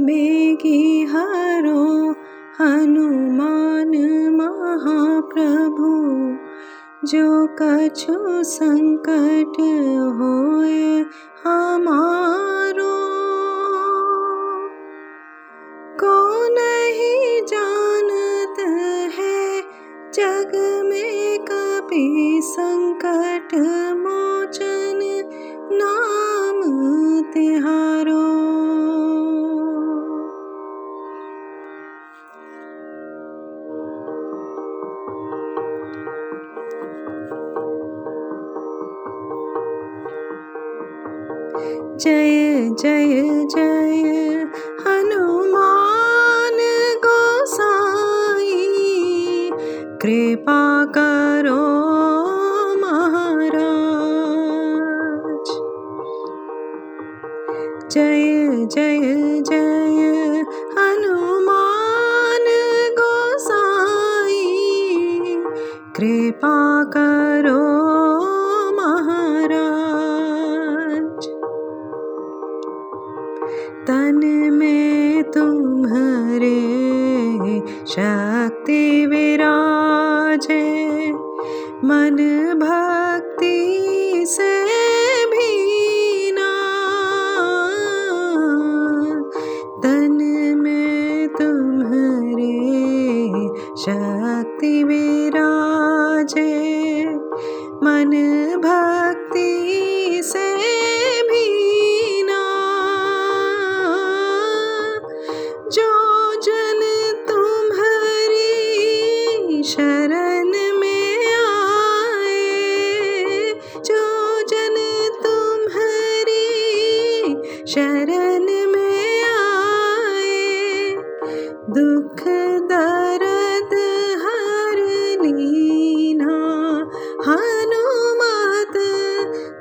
बेगी हरो, हनुमान महाप्रभु, जो कछु संकट होए हमारो। कौन ही जानत है जग में कभी संकट, मोचन नाम तिहारो। जय जय हनुमान गोसाई। कृपा करो महाराज। जय जय जय हनुमान गोसाई। कृपा करो तन में तुम्हारे शक्ति विराजे। मन शरण में आए दुख दर्द हर लीना हनुमत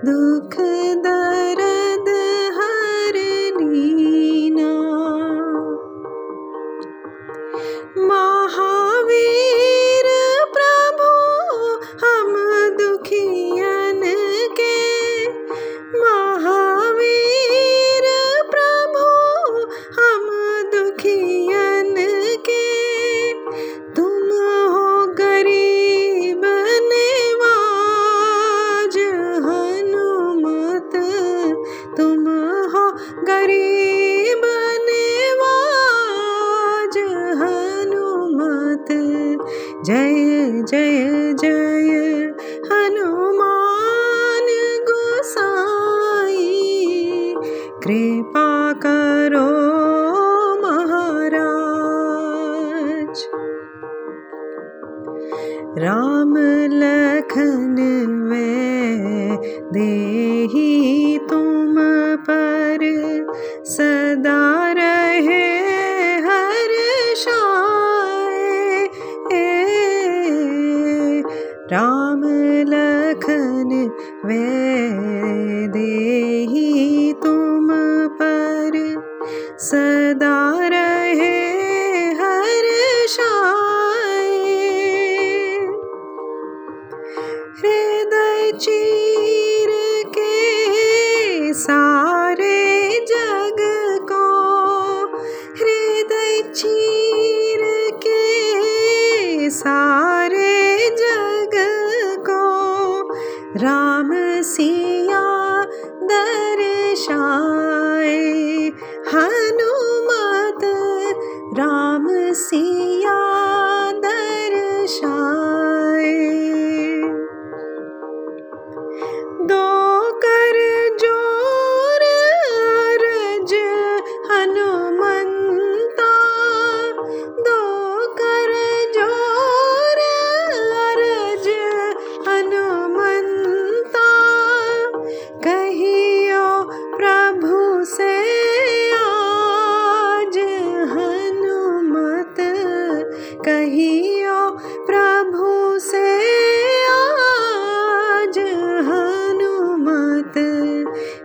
दुख लखन वे देही तुम पर। सदा रहे हर राम लखन वे देही तुम पर। सदा चीर के सारे कहियो प्रभु से आज हनुमत।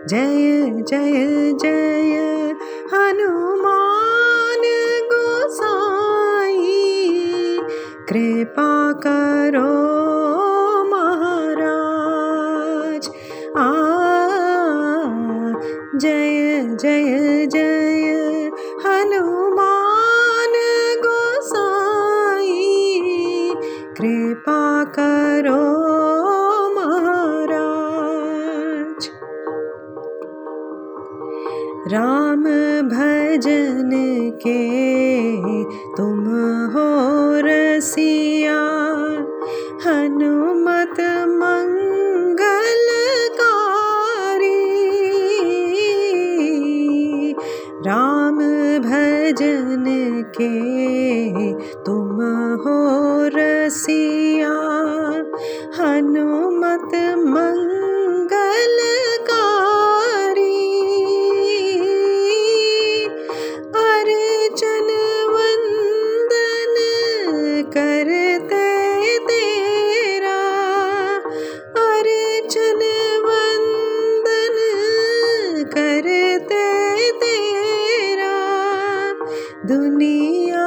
जय जय जय हनुमान गोसाई। कृपा करो भजन के तुम हो रसिया, हनुमत मंगलकारी। राम भजन के तुम हो रसिया, हनुमत मंगलकारी दुनिया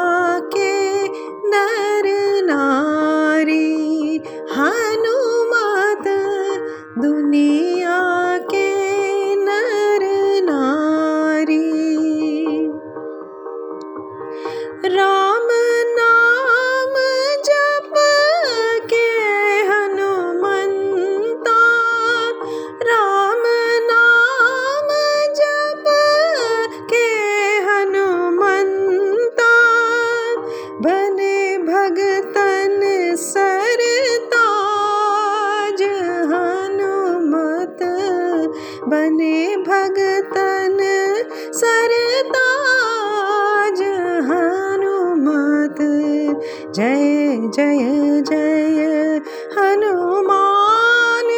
जय जय जय। हनुमान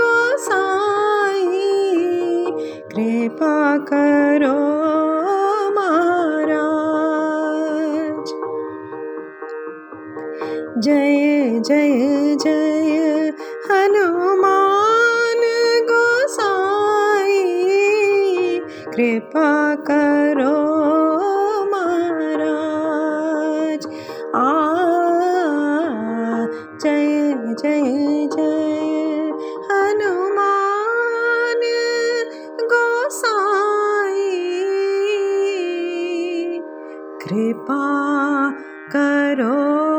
गोसाई, कृपा करो महाराज। जय जय जय। हनुमान गोसाई, कृपा करो जय जय हनुमान गोसाई। कृपा करो